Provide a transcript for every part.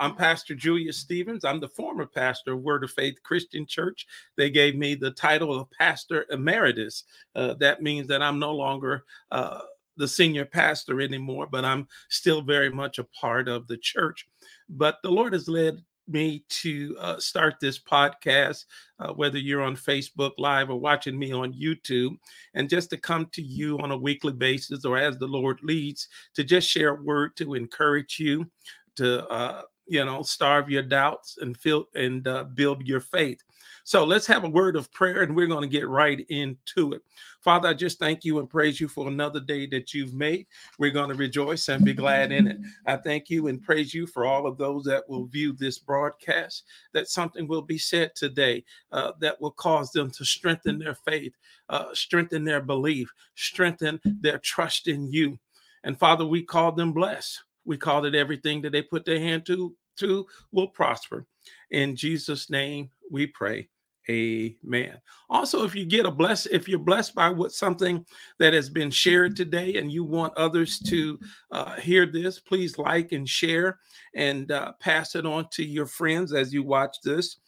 I'm Pastor Julius Stevens. I'm the former pastor of Word of Faith Christian Church. They gave me the title of Pastor Emeritus. Uh, that means that I'm no longer uh, the senior pastor anymore, but I'm still very much a part of the church. But the Lord has led me to uh, start this podcast, uh, whether you're on Facebook Live or watching me on YouTube, and just to come to you on a weekly basis or as the Lord leads to just share a word to encourage you, to uh, you know, starve your doubts and feel and uh, build your faith. So let's have a word of prayer and we're going to get right into it. Father, I just thank you and praise you for another day that you've made. We're going to rejoice and be glad in it. I thank you and praise you for all of those that will view this broadcast, that something will be said today uh, that will cause them to strengthen their faith, uh, strengthen their belief, strengthen their trust in you. And Father, we call them blessed. We call it everything that they put their hand to to will prosper. In Jesus' name we pray. Amen. Also, if you get a bless, if you're blessed by what something that has been shared today, and you want others to uh, hear this, please like and share, and uh, pass it on to your friends as you watch this.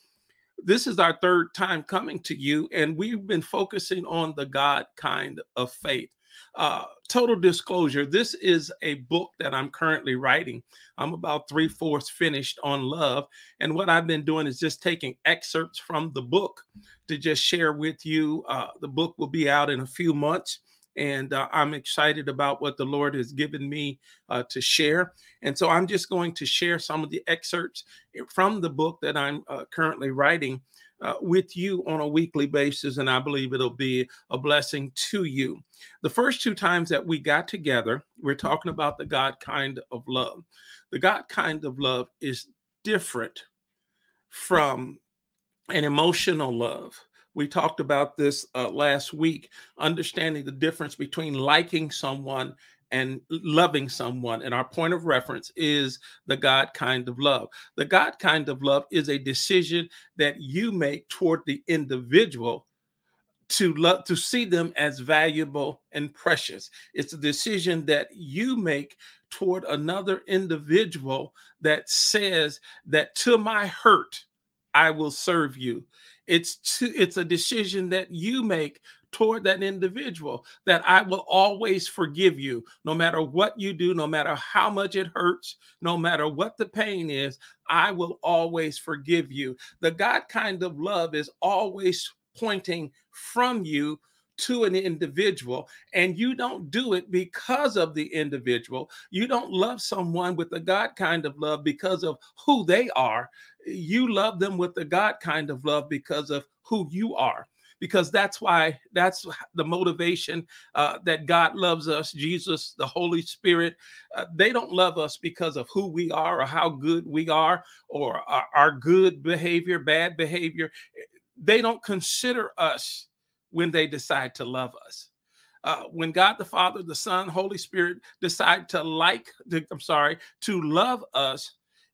This is our third time coming to you, and we've been focusing on the God kind of faith. Uh, total disclosure this is a book that I'm currently writing. I'm about three fourths finished on love. And what I've been doing is just taking excerpts from the book to just share with you. Uh, the book will be out in a few months. And uh, I'm excited about what the Lord has given me uh, to share. And so I'm just going to share some of the excerpts from the book that I'm uh, currently writing uh, with you on a weekly basis, and I believe it'll be a blessing to you. The first two times that we got together, we're talking about the God kind of love. The God kind of love is different from an emotional love. We talked about this uh, last week, understanding the difference between liking someone and loving someone. And our point of reference is the God kind of love. The God kind of love is a decision that you make toward the individual to love to see them as valuable and precious. It's a decision that you make toward another individual that says that to my hurt I will serve you. It's to, it's a decision that you make toward that individual that I will always forgive you no matter what you do, no matter how much it hurts, no matter what the pain is, I will always forgive you. The God kind of love is always pointing from you to an individual and you don't do it because of the individual. You don't love someone with the god kind of love because of who they are. You love them with the god kind of love because of who you are because that's why that's the motivation uh, that God loves us, Jesus, the Holy Spirit. Uh, they don't love us because of who we are or how good we are or our, our good behavior, bad behavior. They don't consider us when they decide to love us. Uh, when God the Father, the Son, Holy Spirit decide to like, I'm sorry, to love us,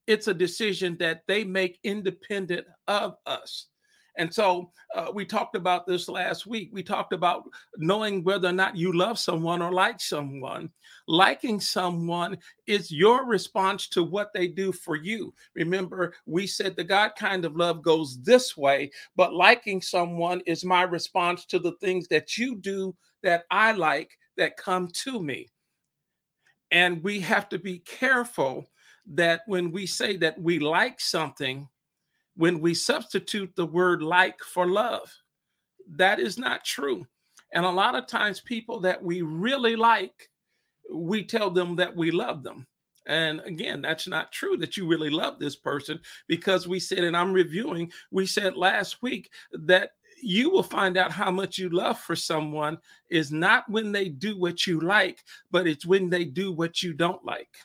it's a decision that they make independent of us. And so uh, we talked about this last week. We talked about knowing whether or not you love someone or like someone. Liking someone is your response to what they do for you. Remember, we said the God kind of love goes this way, but liking someone is my response to the things that you do that I like that come to me. And we have to be careful that when we say that we like something, when we substitute the word like for love. That is not true. And a lot of times, people that we really like, we tell them that we love them. And again, that's not true that you really love this person because we said, and I'm reviewing, we said last week that you will find out how much you love for someone is not when they do what you like, but it's when they do what you don't like.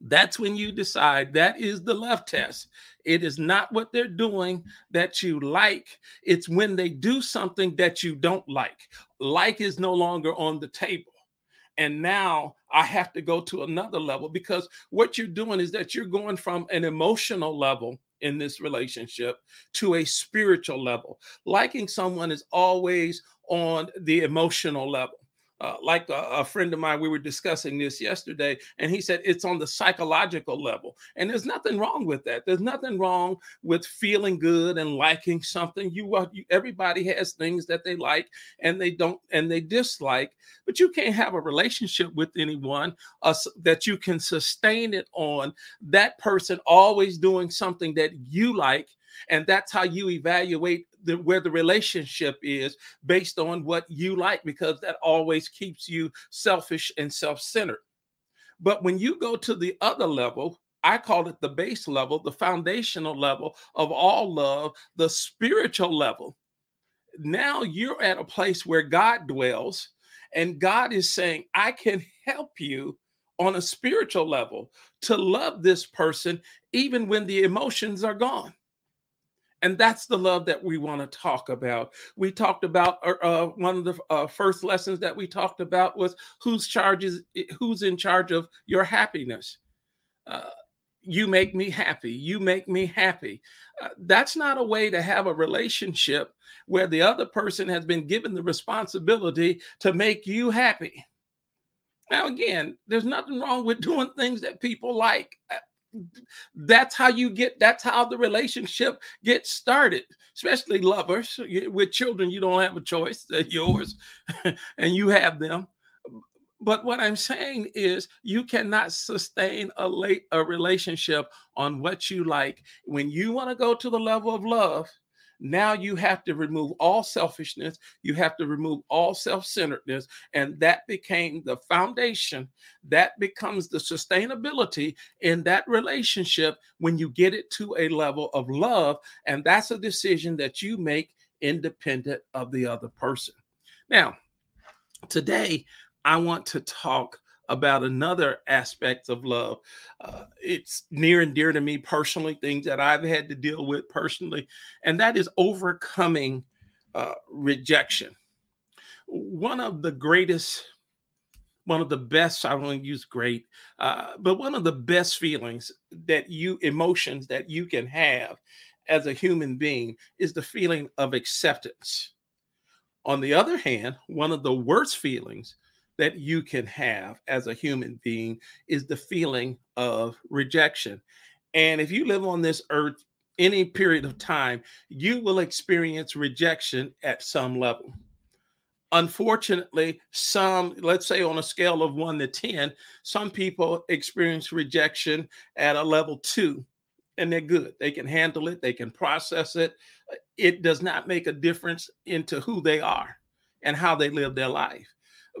That's when you decide that is the love test. It is not what they're doing that you like, it's when they do something that you don't like. Like is no longer on the table. And now I have to go to another level because what you're doing is that you're going from an emotional level in this relationship to a spiritual level. Liking someone is always on the emotional level uh, like a, a, friend of mine, we were discussing this yesterday, and he said it's on the psychological level. And there's nothing wrong with that. There's nothing wrong with feeling good and liking something. You, uh, you everybody has things that they like and they don't and they dislike, but you can't have a relationship with anyone uh, that you can sustain it on that person always doing something that you like and that's how you evaluate the, where the relationship is based on what you like because that always keeps you selfish and self-centered but when you go to the other level I call it the base level, the foundational level of all love, the spiritual level. Now you're at a place where God dwells, and God is saying, I can help you on a spiritual level to love this person even when the emotions are gone. And that's the love that we want to talk about. We talked about uh, uh, one of the uh, first lessons that we talked about was whose charges, who's in charge of your happiness. Uh, you make me happy. You make me happy. Uh, that's not a way to have a relationship where the other person has been given the responsibility to make you happy. Now, again, there's nothing wrong with doing things that people like. That's how you get that's how the relationship gets started especially lovers with children you don't have a choice they're yours and you have them. But what i'm saying is you cannot sustain a late a relationship on what you like. When you want to go to the level of love now you have to remove all selfishness, you have to remove all self centeredness. And that became the foundation. That becomes the sustainability in that relationship when you get it to a level of love. And that's a decision that you make independent of the other person. Now, today, I want to talk about another aspect of love. Uh, it's near and dear to me personally, things that I've had to deal with personally, and that is overcoming uh, rejection. One of the greatest, one of the best, I don't use great, uh, but one of the best feelings that you, emotions that you can have as a human being is the feeling of acceptance. On the other hand, one of the worst feelings that you can have as a human being is the feeling of rejection. And if you live on this earth any period of time, you will experience rejection at some level. Unfortunately, some, let's say on a scale of one to 10, some people experience rejection at a level two, and they're good. They can handle it, they can process it. It does not make a difference into who they are and how they live their life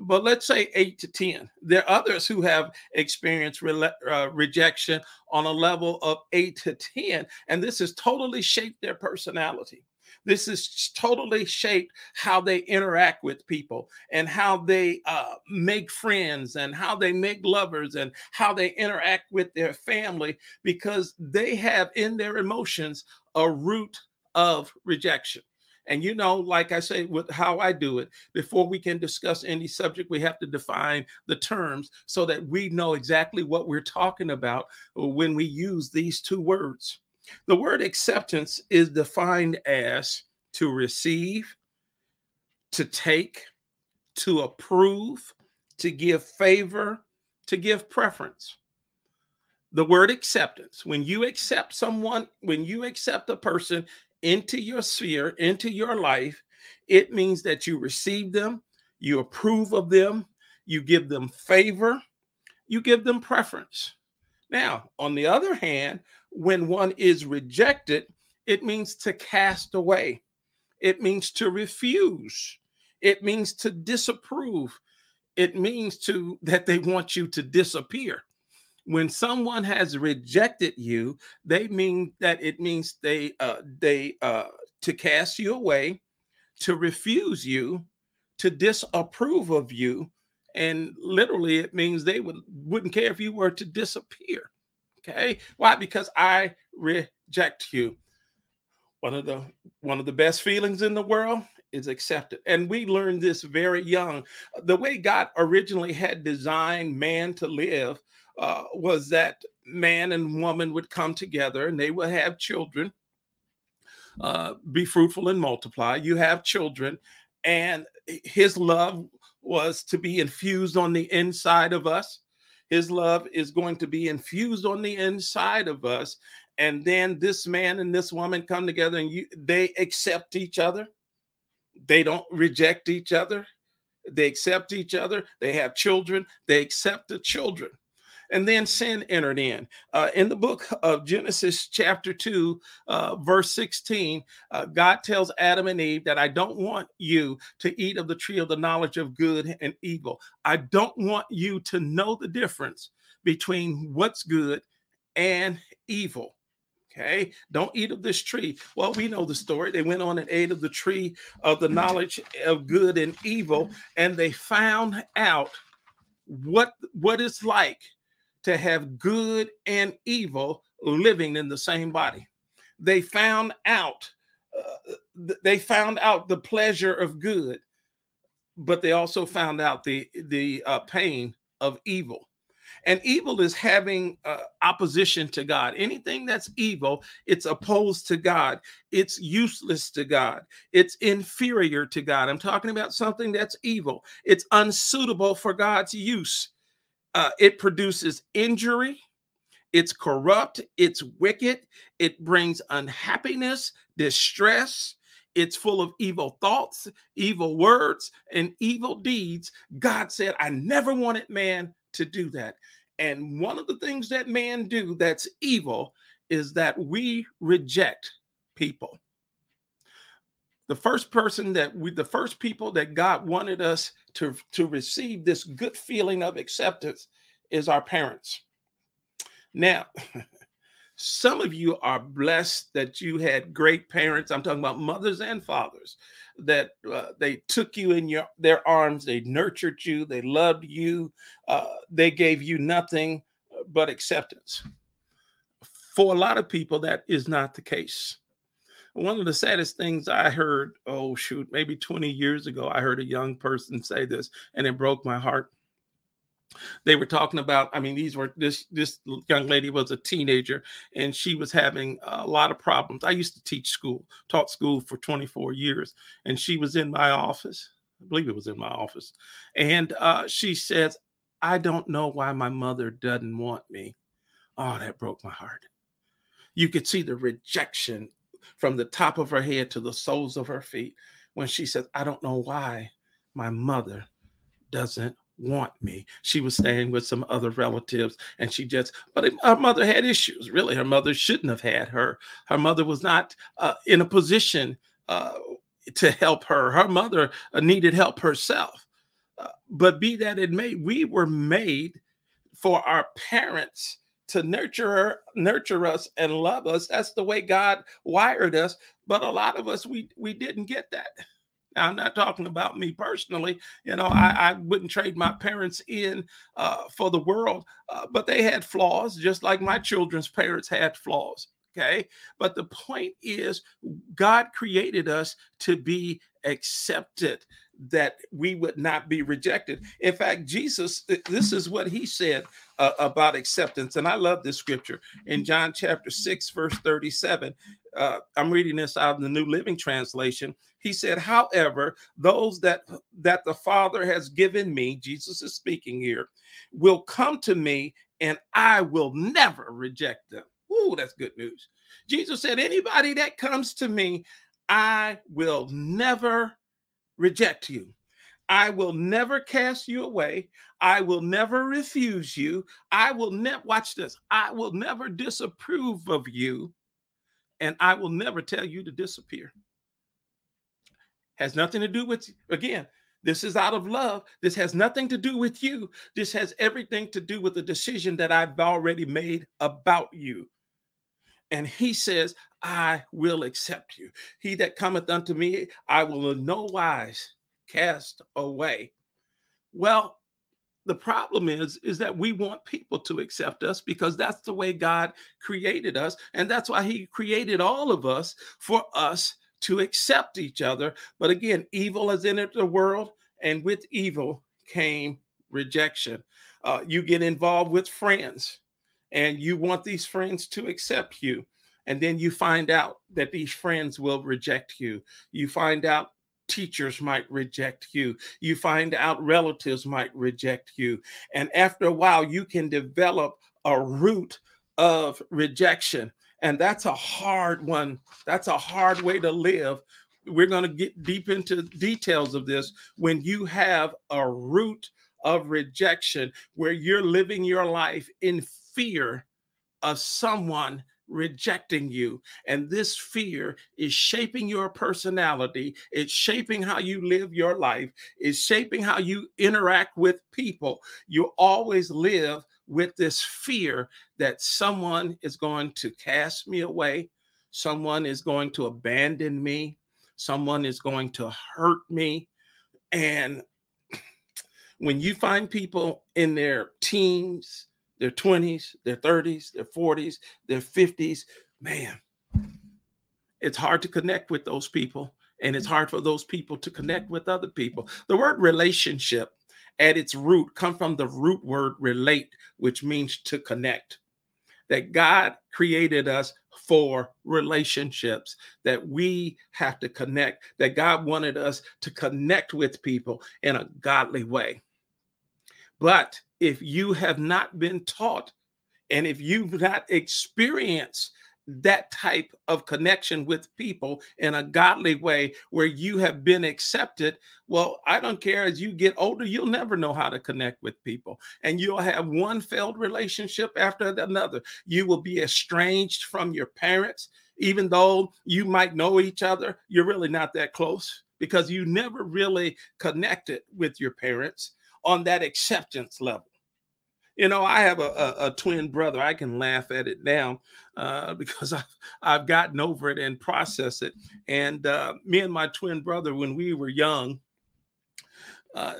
but let's say eight to 10. There are others who have experienced re- uh, rejection on a level of eight to 10, and this has totally shaped their personality. This has totally shaped how they interact with people and how they uh, make friends and how they make lovers and how they interact with their family because they have in their emotions a root of rejection. And you know, like I say, with how I do it, before we can discuss any subject, we have to define the terms so that we know exactly what we're talking about when we use these two words. The word acceptance is defined as to receive, to take, to approve, to give favor, to give preference. The word acceptance, when you accept someone, when you accept a person, into your sphere, into your life, it means that you receive them, you approve of them, you give them favor, you give them preference. Now, on the other hand, when one is rejected, it means to cast away, it means to refuse, it means to disapprove, it means to that they want you to disappear when someone has rejected you they mean that it means they uh they uh to cast you away to refuse you to disapprove of you and literally it means they would wouldn't care if you were to disappear okay? Why? Because i reject you. One of the one of the best feelings in the world is accepted and we learned this very young. The way god originally had designed man to live uh, was that man and woman would come together and they would have children, uh, be fruitful and multiply. You have children, and his love was to be infused on the inside of us. His love is going to be infused on the inside of us. And then this man and this woman come together and you, they accept each other. They don't reject each other. They accept each other. They have children. They accept the children and then sin entered in. Uh, in the book of Genesis, chapter 2, uh, verse 16, uh, God tells Adam and Eve that I don't want you to eat of the tree of the knowledge of good and evil. I don't want you to know the difference between what's good and evil. Okay, don't eat of this tree. Well, we know the story. They went on and ate of the tree of the knowledge of good and evil, and they found out what what it's like to have good and evil living in the same body. They found out uh, they found out the pleasure of good, but they also found out the the uh, pain of evil. And evil is having uh, opposition to God. Anything that's evil, it's opposed to God. It's useless to God. It's inferior to God. I'm talking about something that's evil. It's unsuitable for God's use uh, it produces injury, it's corrupt, it's wicked, it brings unhappiness, distress. It's full of evil thoughts, evil words, and evil deeds. God said, I never wanted man to do that. And one of the things that man do that's evil is that we reject people the first person that we the first people that God wanted us to to receive this good feeling of acceptance is our parents. Now, some of you are blessed that you had great parents. I'm talking about mothers and fathers that uh, they took you in your their arms, they nurtured you, they loved you, uh, they gave you nothing but acceptance. For a lot of people, that is not the case one of the saddest things I heard, oh shoot, maybe 20 years ago, I heard a young person say this and it broke my heart. They were talking about, I mean, these were this this young lady was a teenager and she was having a lot of problems. I used to teach school, taught school for 24 years, and she was in my office. I believe it was in my office. And uh, she says, I don't know why my mother doesn't want me. Oh, that broke my heart. You could see the rejection from the top of her head to the soles of her feet when she said, I don't know why my mother doesn't want me. She was staying with some other relatives and she just, but her mother had issues. Really, her mother shouldn't have had her. Her mother was not uh, in a position uh, to help her. Her mother uh, needed help herself. Uh, but be that it may, we were made for our parents to nurture nurture us and love us. That's the way god wired us. But a lot of us we we didn't get that. Now, i'm not talking about me personally. You know i, I wouldn't trade my parents in uh, for the world uh, but they had flaws just like my children's parents had flaws okay? But the point is god created us to be accepted that we would not be rejected. In fact, Jesus, this is what he said uh, about acceptance. And I love this scripture in John chapter 6, verse 37. Uh, I'm reading this out of the New Living Translation. He said, However, those that that the Father has given me, Jesus is speaking here, will come to me and I will never reject them. Ooh, that's good news. Jesus said, Anybody that comes to me, I will never reject you. I will never cast you away. I will never refuse you. I will never, watch this, I will never disapprove of you. And I will never tell you to disappear. Has nothing to do with, again, this is out of love. This has nothing to do with you. This has everything to do with the decision that I've already made about you. And he says, I will accept you. He that cometh unto me, I will in no wise cast away. Well, the problem is is that we want people to accept us because that's the way God created us and that's why he created all of us for us to accept each other. But again, evil has entered the world and with evil came rejection. Uh, you get involved with friends and you want these friends to accept you. And then you find out that these friends will reject you. You find out teachers might reject you. You find out relatives might reject you. And after a while, you can develop a root of rejection. And that's a hard one. That's a hard way to live. We're going to get deep into details of this when you have a root of rejection where you're living your life in fear of someone rejecting you. And this fear is shaping your personality, it's shaping how you live your life, it's shaping how you interact with people. You always live with this fear that someone is going to cast me away, someone is going to abandon me, someone is going to hurt me. And when you find people in their teens, their 20s, their 30s, their 40s, their 50s, man, it's hard to connect with those people. And it's hard for those people to connect with other people. The word relationship at its root come from the root word relate, which means to connect. That God created us for relationships, that we have to connect, that God wanted us to connect with people in a godly way. But if you have not been taught and if you've not experienced that type of connection with people in a godly way where you have been accepted. Well, I don't care as you get older, you'll never know how to connect with people. And you'll have one failed relationship after another. You will be estranged from your parents, even though you might know each other, you're really not that close because you never really connected with your parents on that acceptance level. You know, I have a, a, a, twin brother. I can laugh at it now uh, because I've, I've gotten over it and processed it. And uh, me and my twin brother, when we were young, uh,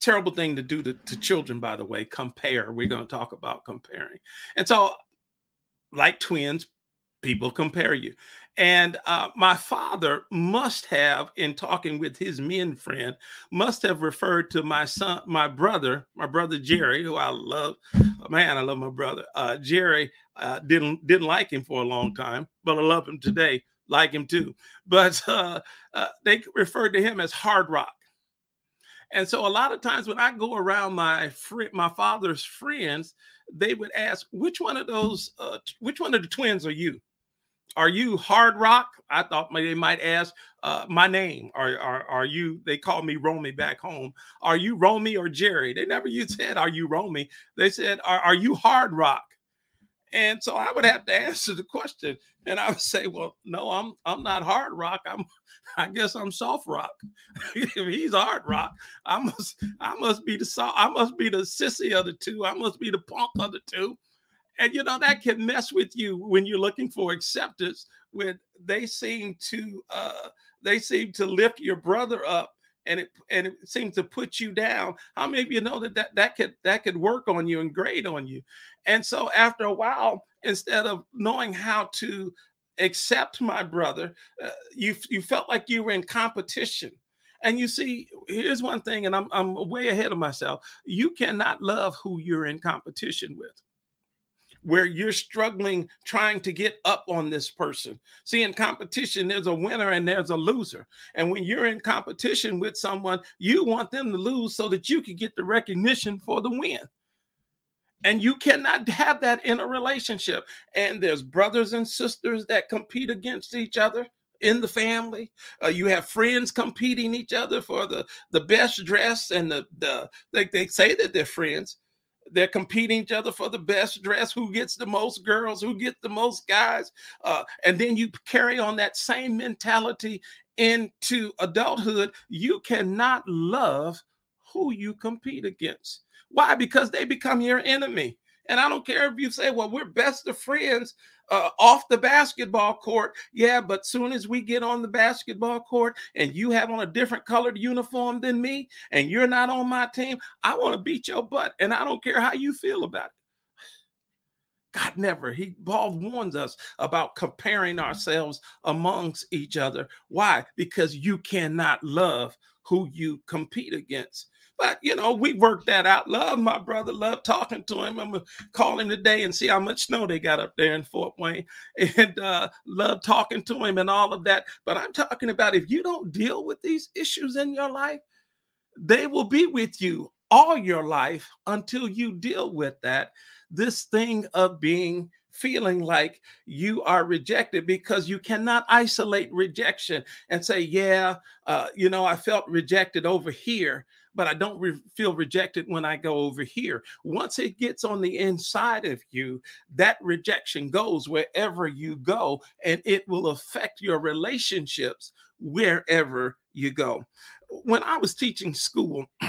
terrible thing to do to, to children, by the way, compare. We're going to talk about comparing. And so, like twins, people compare you. And uh, my father must have, in talking with his men friend, must have referred to my son, my brother, my brother Jerry, who I love. Man, I love my brother. Uh, Jerry uh, didn't didn't like him for a long time, but I love him today. Like him too, but uh, uh, they referred to him as Hard Rock. And so a lot of times when I go around my friend, my father's friends, they would ask, "Which one of those? Uh, which one of the twins are you?" Are you hard rock? I thought they might ask uh, my name. Are, are are you? They call me Romy back home. Are you Romy or Jerry? They never you said, "Are you Romy?" They said, "Are are you hard rock?" And so I would have to answer the question, and I would say, "Well, no, I'm I'm not hard rock. I'm I guess I'm soft rock. if he's hard rock, I must I must be the soft. I must be the sissy of the two. I must be the punk of the two." And you know that can mess with you when you're looking for acceptance when they seem to uh they seem to lift your brother up and it and it seems to put you down. How many of you know that that, that could that could work on you and grade on you? And so after a while instead of knowing how to accept my brother uh, you you felt like you were in competition. And you see, here's one thing, and I'm, I'm way ahead of myself. You cannot love who you're in competition with where you're struggling trying to get up on this person. See, in competition, there's a winner and there's a loser. And when you're in competition with someone, you want them to lose so that you can get the recognition for the win. And you cannot have that in a relationship. And there's brothers and sisters that compete against each other in the family. Uh, you have friends competing each other for the the best dress and the the they, they say that they're friends, they're competing each other for the best dress who gets the most girls who get the most guys uh, and then you carry on that same mentality into adulthood. You cannot love who you compete against. Why? Because they become your enemy and i don't care if you say well we're best of friends uh, off the basketball court. Yeah, but soon as we get on the basketball court and you have on a different colored uniform than me and you're not on my team, I want to beat your butt. And I don't care how you feel about it. God never. He Paul warns us about comparing ourselves amongst each other. Why? Because you cannot love who you compete against. But you know, we worked that out. Love my brother, love talking to him. I'm gonna call him today and see how much snow they got up there in Fort Wayne, and uh, love talking to him and all of that. But I'm talking about if you don't deal with these issues in your life, they will be with you all your life until you deal with that. This thing of being feeling like you are rejected because you cannot isolate rejection and say, Yeah, uh, you know, I felt rejected over here, but I don't re- feel rejected when I go over here. Once it gets on the inside of you, that rejection goes wherever you go and it will affect your relationships wherever you go. When I was teaching school,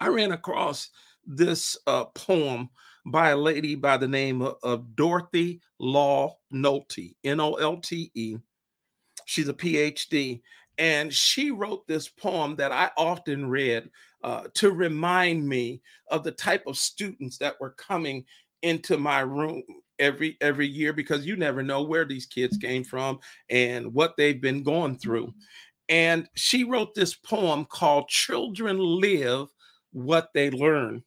I ran across this uh, poem by a lady by the name of, of Dorothy Law Nolte, N O L T E. She's a PhD. And she wrote this poem that I often read uh, to remind me of the type of students that were coming into my room every every year because you never know where these kids came from and what they've been going through. And she wrote this poem called Children Live What They Learn.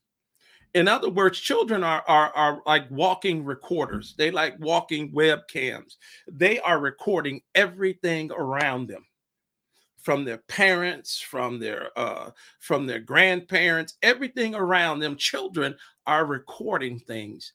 In other words children are, are are like walking recorders. They like walking webcams. They are recording everything around them from their parents from their uh from their grandparents everything around them children are recording things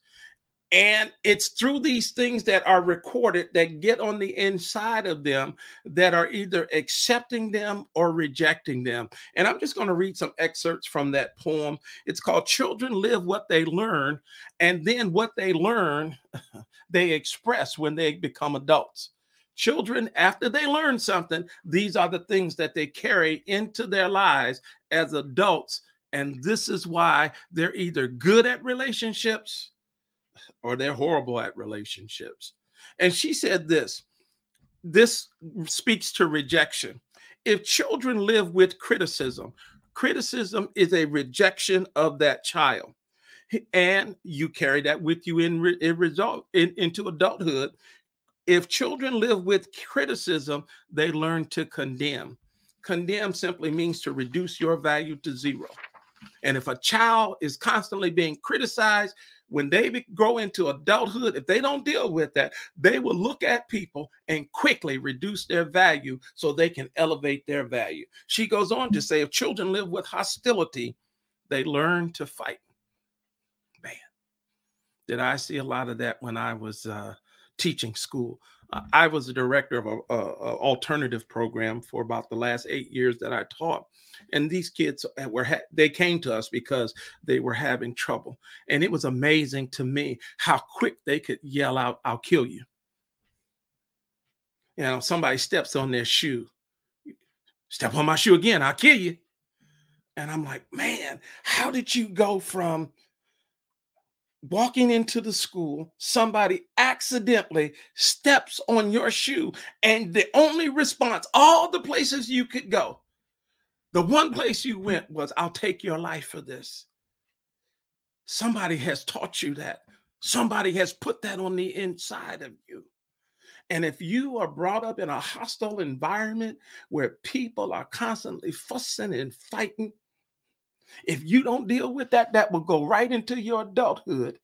and it's through these things that are recorded that get on the inside of them that are either accepting them or rejecting them. And I'm just going to read some excerpts from that poem. It's called Children Live What They Learn. And then what they learn, they express when they become adults. Children, after they learn something, these are the things that they carry into their lives as adults. And this is why they're either good at relationships or they're horrible at relationships. And she said this this speaks to rejection. If children live with criticism, criticism is a rejection of that child. And you carry that with you in, in result in, into adulthood. If children live with criticism, they learn to condemn. Condemn simply means to reduce your value to zero. And if a child is constantly being criticized, when they grow into adulthood, if they don't deal with that, they will look at people and quickly reduce their value so they can elevate their value. She goes on to say if children live with hostility, they learn to fight. Man, did I see a lot of that when I was uh, teaching school? Uh, I was the director of a, a, a, alternative program for about the last eight years that I taught, and these kids were ha- they came to us because they were having trouble, and it was amazing to me how quick they could yell out, "I'll kill you!" You know, somebody steps on their shoe, step on my shoe again, I'll kill you. And I'm like, man, how did you go from walking into the school, somebody accidentally steps on your shoe, and the only response, all the places you could go, the one place you went was, I'll take your life for this. Somebody has taught you that. Somebody has put that on the inside of you. And if you are brought up in a hostile environment where people are constantly fussing and fighting, if you don't deal with that, that will go right into your adulthood.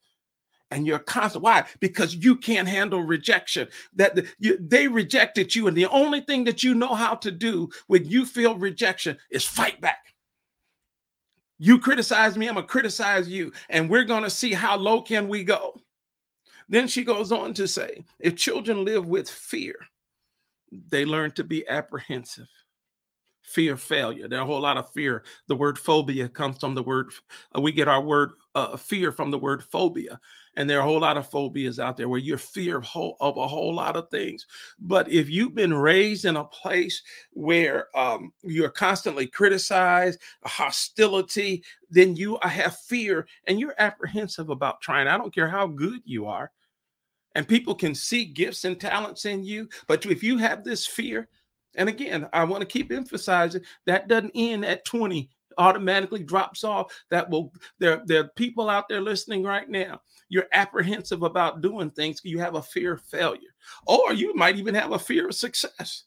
And you're constant. Why? Because you can't handle rejection. That the, you, they rejected you, and the only thing that you know how to do when you feel rejection is fight back. You criticize me, I'm gonna criticize you, and we're gonna see how low can we go. Then she goes on to say, if children live with fear, they learn to be apprehensive fear failure. There are a whole lot of fear. The word phobia comes from the word, uh, we get our word uh, fear from the word phobia. And there are a whole lot of phobias out there where you're fear of, whole, of a whole lot of things. But if you've been raised in a place where um, you're constantly criticized, hostility, then you have fear and you're apprehensive about trying. I don't care how good you are. And people can see gifts and talents in you. But if you have this fear, and again, I want to keep emphasizing that doesn't end at 20, automatically drops off. That will there, there are people out there listening right now. You're apprehensive about doing things, you have a fear of failure, or you might even have a fear of success.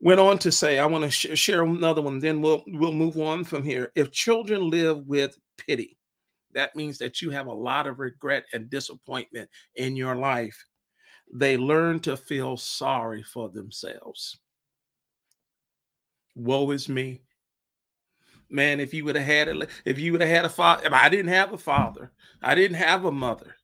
went on to say, I want to sh- share another one, then we'll we'll move on from here. If children live with pity, that means that you have a lot of regret and disappointment in your life. They learn to feel sorry for themselves. Woe is me. Man, if you would have had it, if you would have had a father, I didn't have a father, I didn't have a mother,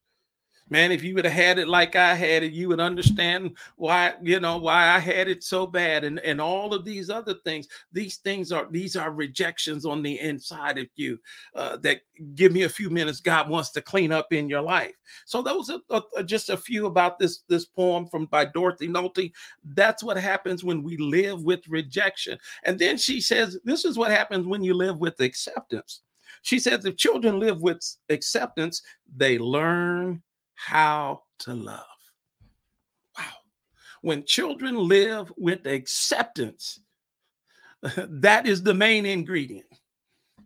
man, if you would have had it like I had it, you would understand why, you know, why I had it so bad and, and all of these other things. These things are, these are rejections on the inside of you uh, that give me a few minutes. God wants to clean up in your life. So those are, are just a few about this, this poem from by Dorothy Nolte. That's what happens when we live with rejection. And then she says, this is what happens when you live with acceptance. She says, if children live with acceptance, they learn how to love. Wow. When children live with acceptance, that is the main ingredient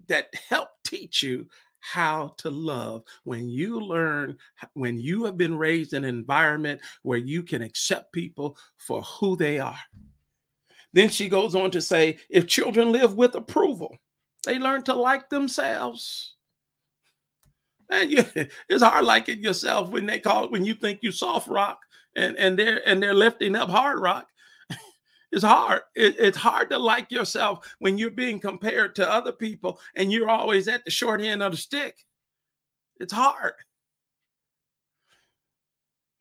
that help teach you how to love when you learn when you have been raised in an environment where you can accept people for who they are then she goes on to say if children live with approval they learn to like themselves Man, you, it's hard liking yourself when they call it when you think you soft rock and and they're and they're lifting up hard rock. it's hard. It, it's hard to like yourself when you're being compared to other people and you're always at the short end of the stick. It's hard.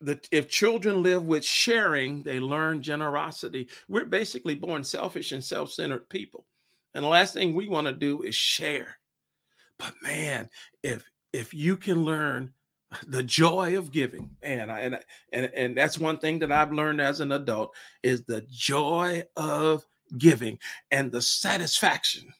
The, if children live with sharing, they learn generosity. We're basically born selfish and self centered people. And the last thing we want to do is share. But man, if if you can learn the joy of giving and I, and and and that's one thing that I've learned as an adult is the joy of giving and the satisfaction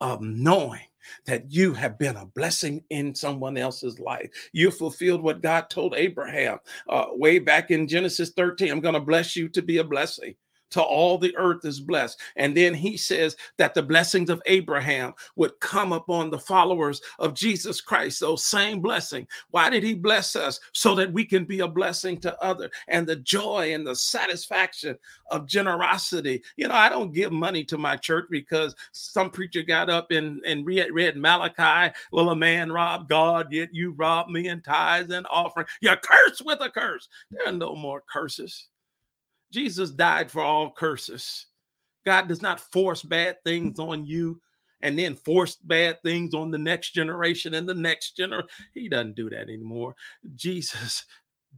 of knowing that you have been a blessing in someone else's life. You fulfilled what God told Abraham uh, way back in Genesis 13. I'm going to bless you to be a blessing to all the earth is blessed. And then he says that the blessings of Abraham would come upon the followers of Jesus Christ. Those same blessing. Why did he bless us? So that we can be a blessing to other and the joy and the satisfaction of generosity. You know, I don't give money to my church because some preacher got up and, and read, read Malachi. Well, a man robbed God, yet you rob me in tithes and offering. You're cursed with a curse. There are no more curses. Jesus died for all curses. God does not force bad things on you and then force bad things on the next generation and the next generation. He doesn't do that anymore. Jesus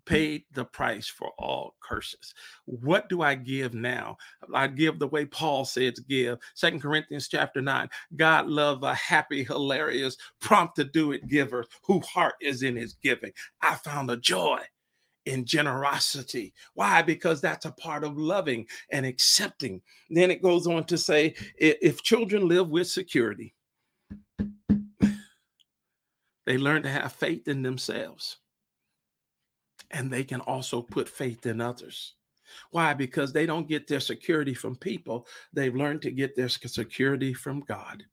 paid the price for all curses. What do I give now? I give the way Paul said to give. Second Corinthians chapter 9. God love a happy, hilarious, prompt to do it giver whose heart is in his giving. I found a joy in generosity. Why? Because that's a part of loving and accepting. Then it goes on to say if children live with security, they learn to have faith in themselves. And they can also put faith in others. Why? Because they don't get their security from people, they've learned to get their security from God.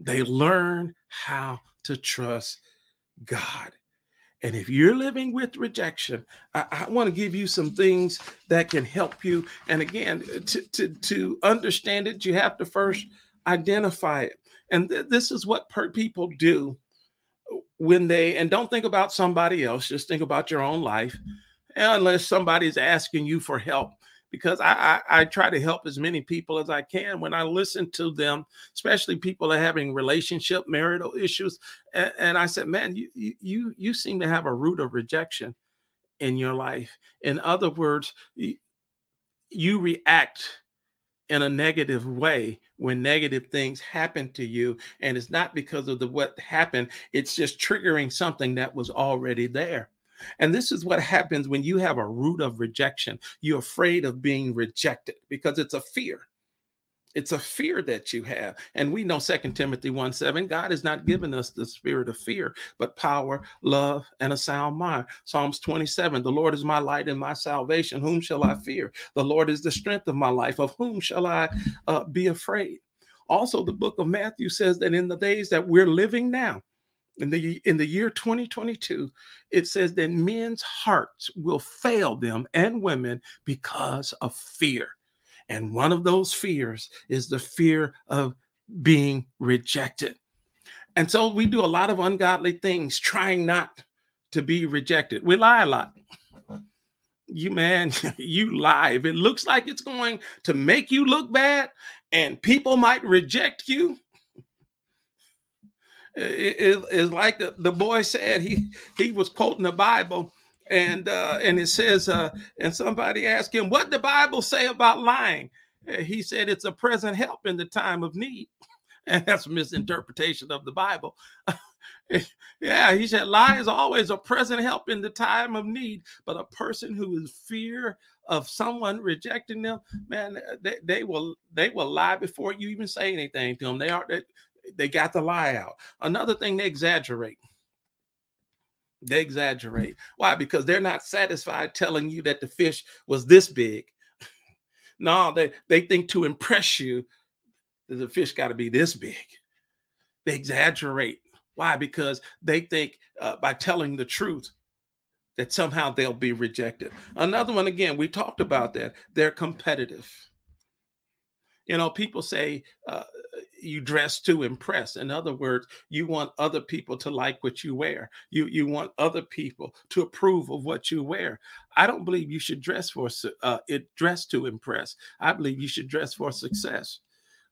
They learn how to trust God. And if you're living with rejection, I, I want to give you some things that can help you. And again, to, to, to understand it, you have to first identify it. And th- this is what per- people do when they, and don't think about somebody else, just think about your own life. Unless somebody's asking you for help, because I, I, I try to help as many people as I can when I listen to them, especially people that are having relationship marital issues. And, and I said, man, you you you seem to have a root of rejection in your life. In other words, you, you react in a negative way when negative things happen to you and it's not because of the what happened it's just triggering something that was already there and this is what happens when you have a root of rejection. You're afraid of being rejected because it's a fear. It's a fear that you have. And we know Second Timothy 1 7, God has not given us the spirit of fear, but power, love, and a sound mind. Psalms 27, the Lord is my light and my salvation. Whom shall I fear? The Lord is the strength of my life. Of whom shall I uh, be afraid? Also, the book of Matthew says that in the days that we're living now, in the in the year 2022 it says that men's hearts will fail them and women because of fear And one of those fears is the fear of being rejected. And so we do a lot of ungodly things trying not to be rejected. We lie a lot. You man, you lie. If it looks like it's going to make you look bad and people might reject you, it is like the, the boy said he he was quoting the bible and uh and it says uh and somebody asked him what the bible say about lying? He said it's a present help in the time of need. And that's a misinterpretation of the bible. Yeah he said lie is always a present help in the time of need but a person who is fear of someone rejecting them man they, they will they will lie before you even say anything to them they are they, they got the lie out. Another thing, they exaggerate. They exaggerate. Why? Because they're not satisfied telling you that the fish was this big. no, they, they think to impress you the fish got to be this big. They exaggerate. Why? Because they think uh, by telling the truth that somehow they'll be rejected. Another one, again, we talked about that. They're competitive. You know, people say uh, you dress to impress. In other words, you want other people to like what you wear. You you want other people to approve of what you wear. I don't believe you should dress for uh, it dress to impress. I believe you should dress for success.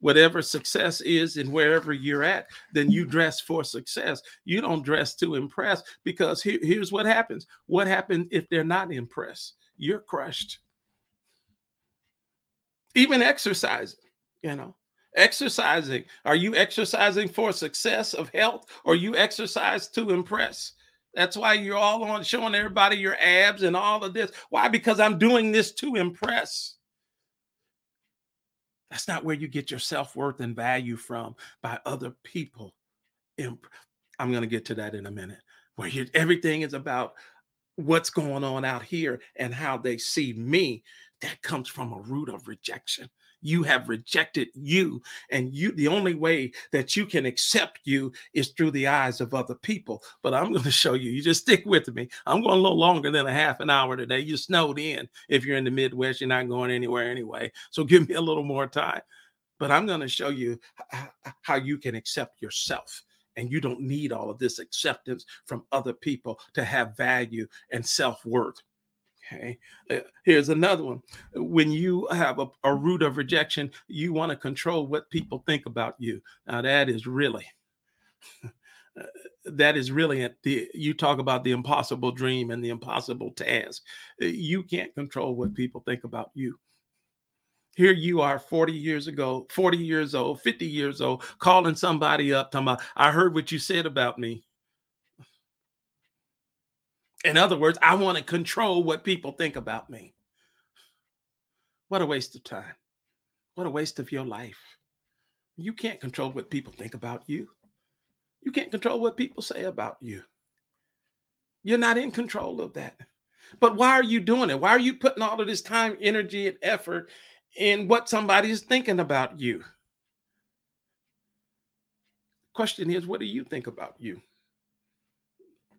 Whatever success is and wherever you're at, then you dress for success. You don't dress to impress because here, here's what happens. What happens if they're not impressed? You're crushed. Even exercising, you know, exercising? Are you exercising for success of health or you exercise to impress? That's why you're all on showing everybody your abs and all of this. Why? Because i'm doing this to impress. That's not where you get your self-worth and value from by other people i'm going to get to that in a minute. Where you, everything is about what's going on out here and how they see me. That comes from a root of rejection you have rejected you and you the only way that you can accept you is through the eyes of other people. But i'm going to show you you just stick with me. I'm going a little longer than a half an hour today. You snowed in if you're in the midwest. You're not going anywhere anyway. So give me a little more time. But i'm going to show you how you can accept yourself. And you don't need all of this acceptance from other people to have value and self-worth Okay. Uh, here's another one. When you have a, a root of rejection, you want to control what people think about you. Now, that is really, that is really the, you talk about the impossible dream and the impossible task. Uh, you can't control what people think about you. Here you are 40 years ago, 40 years old, 50 years old, calling somebody up, talking about, I heard what you said about me. In other words, I want to control what people think about me. What a waste of time. What a waste of your life. You can't control what people think about you. You can't control what people say about you. You're not in control of that. But why are you doing it? Why are you putting all of this time, energy, and effort in what somebody is thinking about you? Question is, what do you think about you?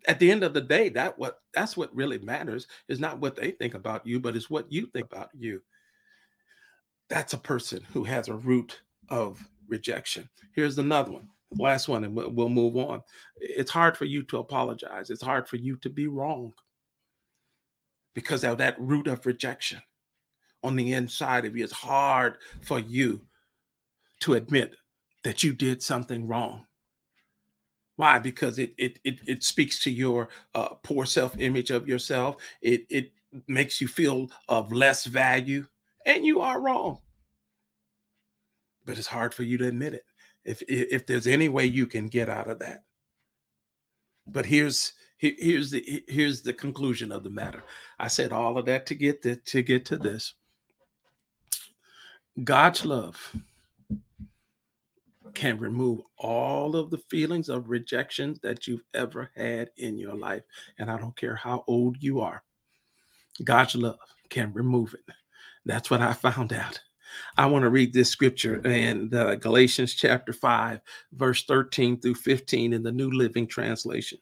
At the end of the day, that what that's what really matters is not what they think about you, but it's what you think about you. That's a person who has a root of rejection. Here's another one, last one, and we'll, move on. It's hard for you to apologize. It's hard for you to be wrong because of that root of rejection on the inside of you. It's hard for you to admit that you did something wrong why? Because it it it, it speaks to your uh, poor self image of yourself. It it makes you feel of less value, and you are wrong. But it's hard for you to admit it. If if there's any way you can get out of that. But here's here's the here's the conclusion of the matter. I said all of that to get the, to get to this. God's love can remove all of the feelings of rejection that you've ever had in your life. And I don't care how old you are, God's love can remove it. That's what I found out. I want to read this scripture mm. in the Galatians chapter 5, verse 13 through 15 in the New Living Translation.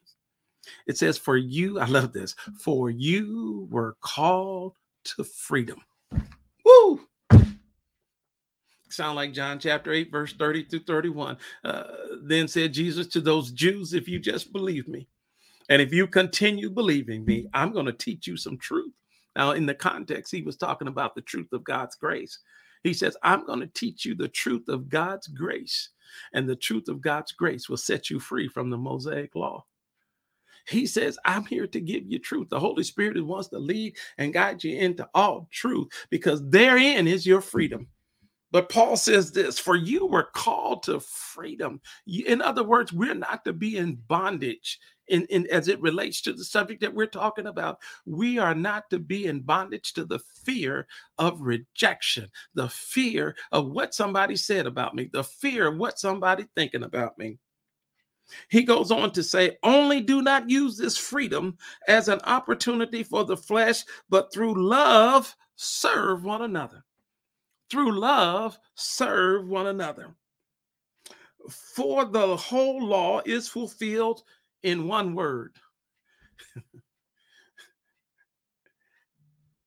It says, For you, I love this, for you were called to freedom. Sound like John chapter 8, verse 30 through 31. Uh, then said Jesus to those Jews, If you just believe me, and if you continue believing me, I'm going to teach you some truth. Now, in the context, he was talking about the truth of God's grace. He says, I'm going to teach you the truth of God's grace, and the truth of God's grace will set you free from the Mosaic law. He says, I'm here to give you truth. The Holy Spirit wants to lead and guide you into all truth because therein is your freedom. But Paul says this for you were called to freedom. In other words, we're not to be in bondage in, in as it relates to the subject that we're talking about. We are not to be in bondage to the fear of rejection, the fear of what somebody said about me, the fear of what somebody thinking about me. He goes on to say, only do not use this freedom as an opportunity for the flesh, but through love serve one another through love serve one another. For the whole law is fulfilled in one word.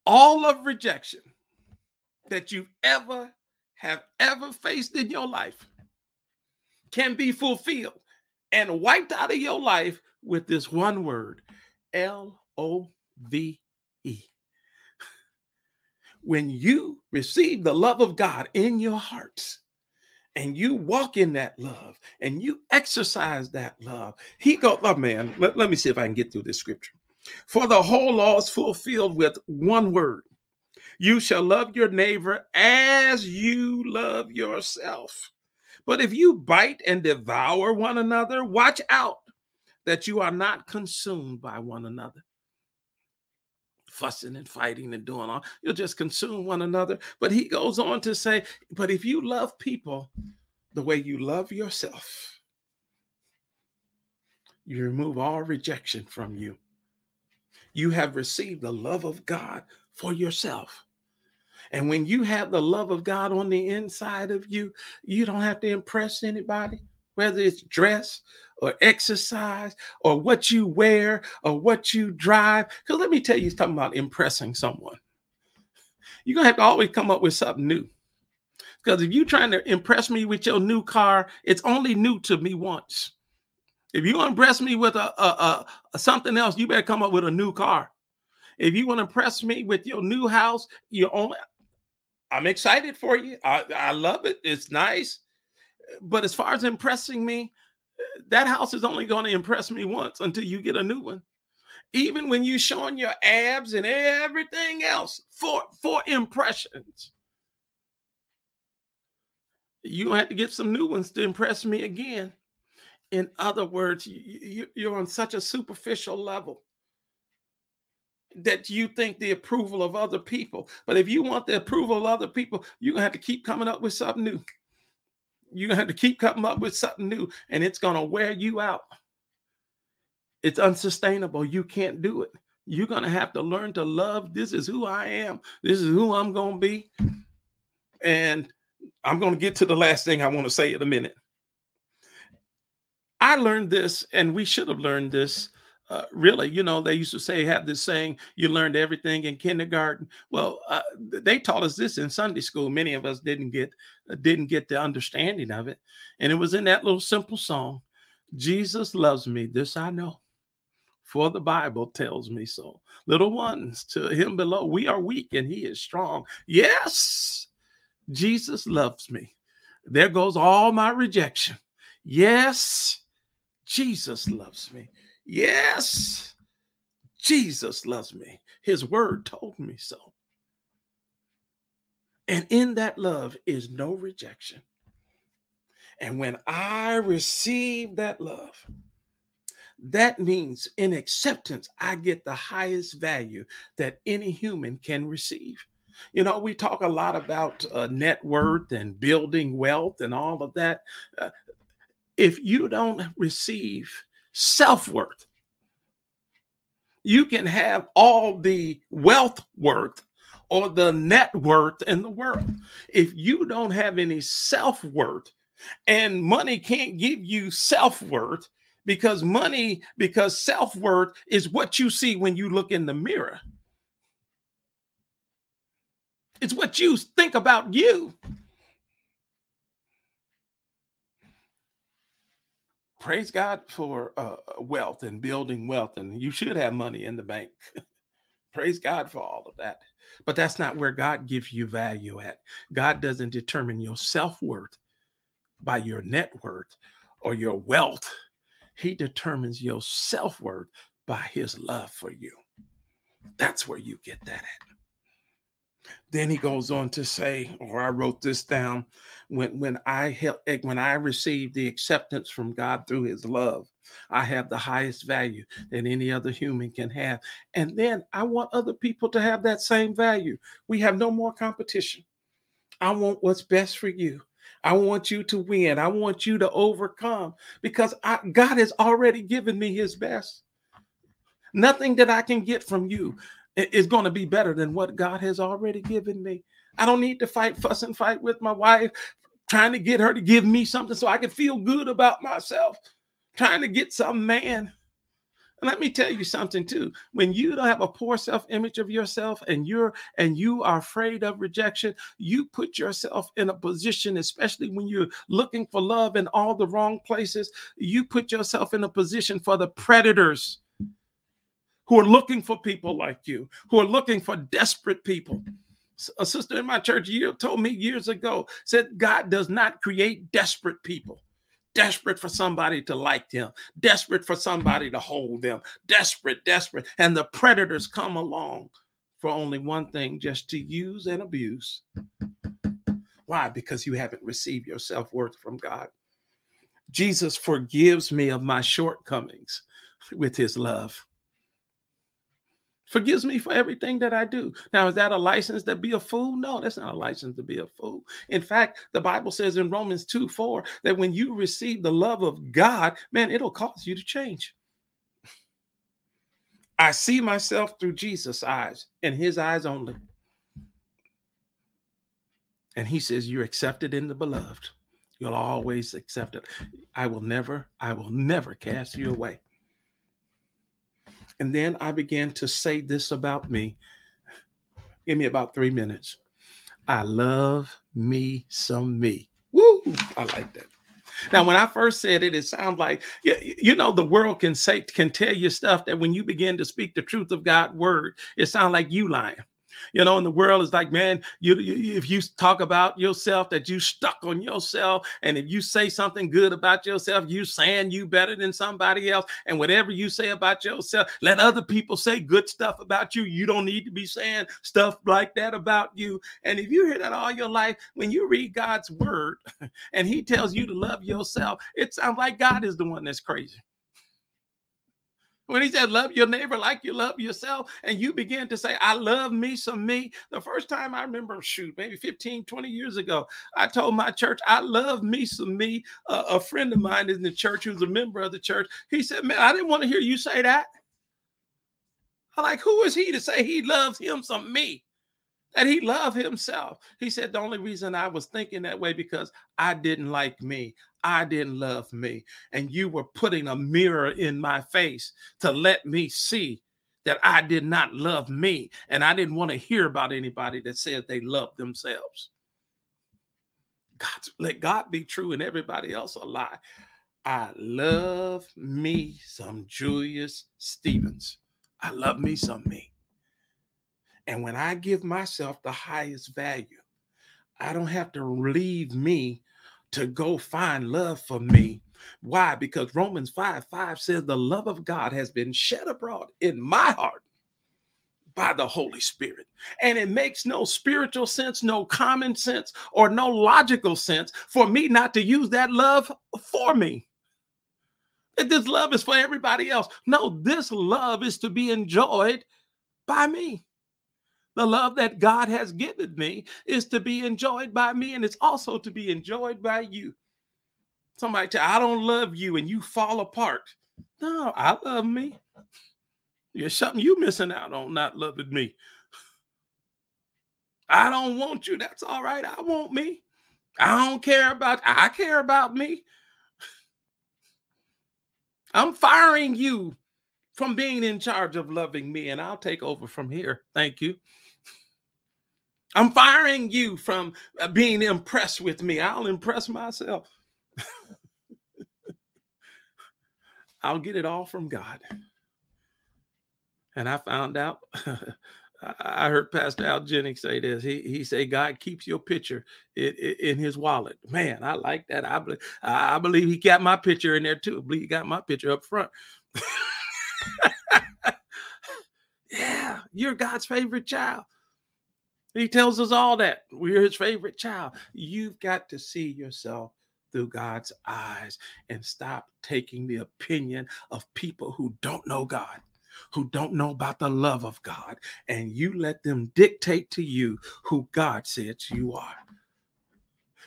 All of rejection that you ever have ever faced in your life can be fulfilled and wiped out of your life with this one word L O V E when you receive the love of God in your hearts and you walk in that love and you exercise that love, he goes, oh man, let, let me see if I can get through this scripture. For the whole law is fulfilled with one word. You shall love your neighbor as you love yourself. But if you bite and devour one another, watch out that you are not consumed by one another fussing and fighting and doing all. You'll just consume one another. But he goes on to say, but if you love people the way you love yourself, you remove all rejection from you. You have received the love of God for yourself. And when you have the love of God on the inside of you, you don't have to impress anybody, whether it's dress or exercise or what you wear or what you drive. Because let me tell you, he's talking about impressing someone. You're going to have to always come up with something new. Because if you're trying to impress me with your new car, it's only new to me once. If you impress me with a, a, a, something else, you better come up with a new car. If you want to impress me with your new house, you only I'm excited for you. I, I love it. It's nice. But as far as impressing me, that house is only going to impress me once until you get a new one. Even when you showing your abs and everything else for for impressions, you have to get some new ones to impress me again. In other words, you, you're on such a superficial level that you think the approval of other people. But if you want the approval of other people, you're gonna have to keep coming up with something new. You're gonna have to keep coming up with something new, and it's gonna wear you out. It's unsustainable. You can't do it. You're gonna have to learn to love. This is who I am. This is who I'm gonna be. And I'm gonna get to the last thing I want to say in a minute. I learned this, and we should have learned this uh, really, you know, they used to say, have this saying, you learned everything in kindergarten. Well, uh, they taught us this in Sunday school. Many of us didn't get uh, didn't get the understanding of it, and it was in that little simple song, "Jesus loves me, this I know, for the Bible tells me so." Little ones to Him below, we are weak and He is strong. Yes, Jesus loves me. There goes all my rejection. Yes, Jesus loves me. Yes, Jesus loves me. His word told me so. And in that love is no rejection. And when I receive that love, that means in acceptance, I get the highest value that any human can receive. You know, we talk a lot about uh, net worth and building wealth and all of that. Uh, if you don't receive self worth. You can have all the wealth worth or the net worth in the world. If you don't have any self worth, and money can't give you self worth because money, because self worth is what you see when you look in the mirror. It's what you think about you. Praise God for uh, wealth and building wealth, and you should have money in the bank. praise God for all of that. But that's not where God gives you value at. God doesn't determine your self worth by your net worth or your wealth. He determines your self worth by his love for you. That's where you get that at. Then he goes on to say, or I wrote this down, when when I help, eh, when I received the acceptance from God through his love, I have the highest value that any other human can have. And then I want other people to have that same value. We have no more competition. I want what's best for you. I want you to win. I want you to overcome because I, God has already given me his best. Nothing that I can get from you is going to be better than what God has already given me. I don't need to fight, fuss, and fight with my wife, trying to get her to give me something so I can feel good about myself, trying to get some man. And let me tell you something too. When you don't have a poor self-image of yourself and you're and you are afraid of rejection, you put yourself in a position, especially when you're looking for love in all the wrong places, you put yourself in a position for the predators who are looking for people like you, who are looking for desperate people. A sister in my church year told me years ago said God does not create desperate people. Desperate for somebody to like them, desperate for somebody to hold them, desperate, desperate. And the predators come along for only one thing just to use and abuse. Why? Because you haven't received your self worth from God. Jesus forgives me of my shortcomings with his love forgives me for everything that I do. Now, is that a license to be a fool? No, that's not a license to be a fool. In fact, the Bible says in Romans 2 4 that when you receive the love of God, man, it'll cause you to change. I see myself through Jesus' eyes and his eyes only. And he says, You're accepted in the beloved. You'll always accept it. I will never, I will never cast you away. And then I began to say this about me. Give me about three minutes. I love me some me. Woo! I like that. Now, when I first said it, it sounds like you know the world can say can tell you stuff that when you begin to speak the truth of God's word, it sounds like you lying. You know, in the world is like, man, you, you, if you talk about yourself, that you stuck on yourself, and if you say something good about yourself, you saying you better than somebody else, and whatever you say about yourself, let other people say good stuff about you. You don't need to be saying stuff like that about you. And if you hear that all your life, when you read God's word and He tells you to love yourself, it sounds like God is the one that's crazy. When he said, Love your neighbor like you love yourself, and you begin to say, I love me some me. The first time I remember, shoot, maybe 15, 20 years ago, I told my church, I love me some me. Uh, a friend of mine in the church who's a member of the church, he said, Man, I didn't want to hear you say that. I'm like, Who is he to say he loves him some me? That he loved himself. He said, The only reason I was thinking that way because I didn't like me. I didn't love me. And you were putting a mirror in my face to let me see that I did not love me. And I didn't want to hear about anybody that said they loved themselves. God, let God be true and everybody else a lie. I love me some Julius Stevens. I love me some me. And when I give myself the highest value, I don't have to leave me to go find love for me. Why? Because Romans 5 5 says, The love of God has been shed abroad in my heart by the Holy Spirit. And it makes no spiritual sense, no common sense, or no logical sense for me not to use that love for me. That this love is for everybody else. No, this love is to be enjoyed by me. The love that God has given me is to be enjoyed by me, and it's also to be enjoyed by you. Somebody tell I don't love you, and you fall apart. No, I love me. There's something you missing out on not loving me. I don't want you. That's all right. I want me. I don't care about I care about me. I'm firing you from being in charge of loving me and I'll take over from here. Thank you. I'm firing you from uh, being impressed with me. I'll impress myself. I'll get it all from God. And I found out, I heard Pastor Al Jennings say this. He he said God keeps your picture in, in, his wallet. Man, I like that. I believe I believe he got my picture in there too. I believe he got my picture up front. yeah, you're God's favorite child. He tells us all that we're his favorite child. You've got to see yourself through God's eyes and stop taking the opinion of people who don't know God, who don't know about the love of God, and you let them dictate to you who God says you are.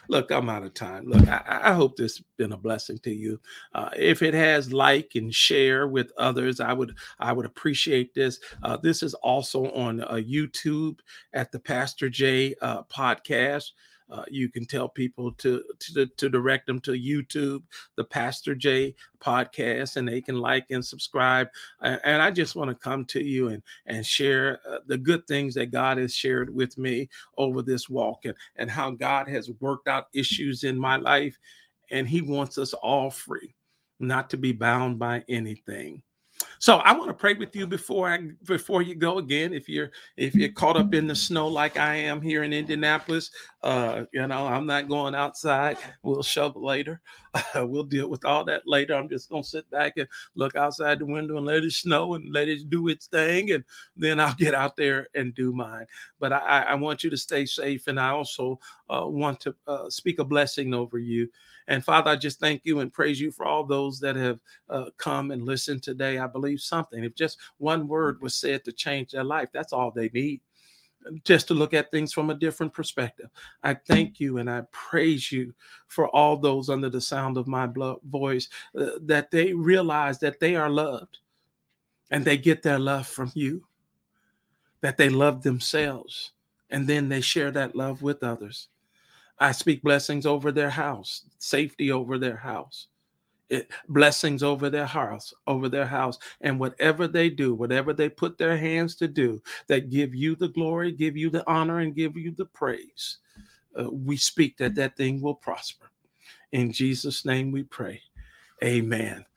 Look, I'm out of time. Look, I, I hope this has been a blessing to you. Uh, if it has, like and share with others. I would I would appreciate this. Uh, this is also on uh, YouTube at the Pastor J uh, podcast. Uh, you can tell people to, to to direct them to YouTube, the Pastor J podcast, and they can like and subscribe. And I just want to come to you and and share uh, the good things that God has shared with me over this walk and and how God has worked out issues in my life, and He wants us all free, not to be bound by anything. So I want to pray with you before I before you go again. If you're if you're caught up in the snow like I am here in Indianapolis, uh, you know I'm not going outside. We'll shovel later. Uh, we'll deal with all that later. I'm just gonna sit back and look outside the window and let it snow and let it do its thing, and then I'll get out there and do mine. But I, I want you to stay safe, and I also uh, want to uh, speak a blessing over you. And Father, I just thank you and praise you for all those that have uh, come and listened today. I believe something, if just one word was said to change their life, that's all they need just to look at things from a different perspective. I thank you and I praise you for all those under the sound of my voice uh, that they realize that they are loved and they get their love from you, that they love themselves and then they share that love with others. I speak blessings over their house, safety over their house, it, blessings over their house, over their house, and whatever they do, whatever they put their hands to do, that give you the glory, give you the honor, and give you the praise. Uh, we speak that that thing will prosper. In Jesus' name we pray. Amen.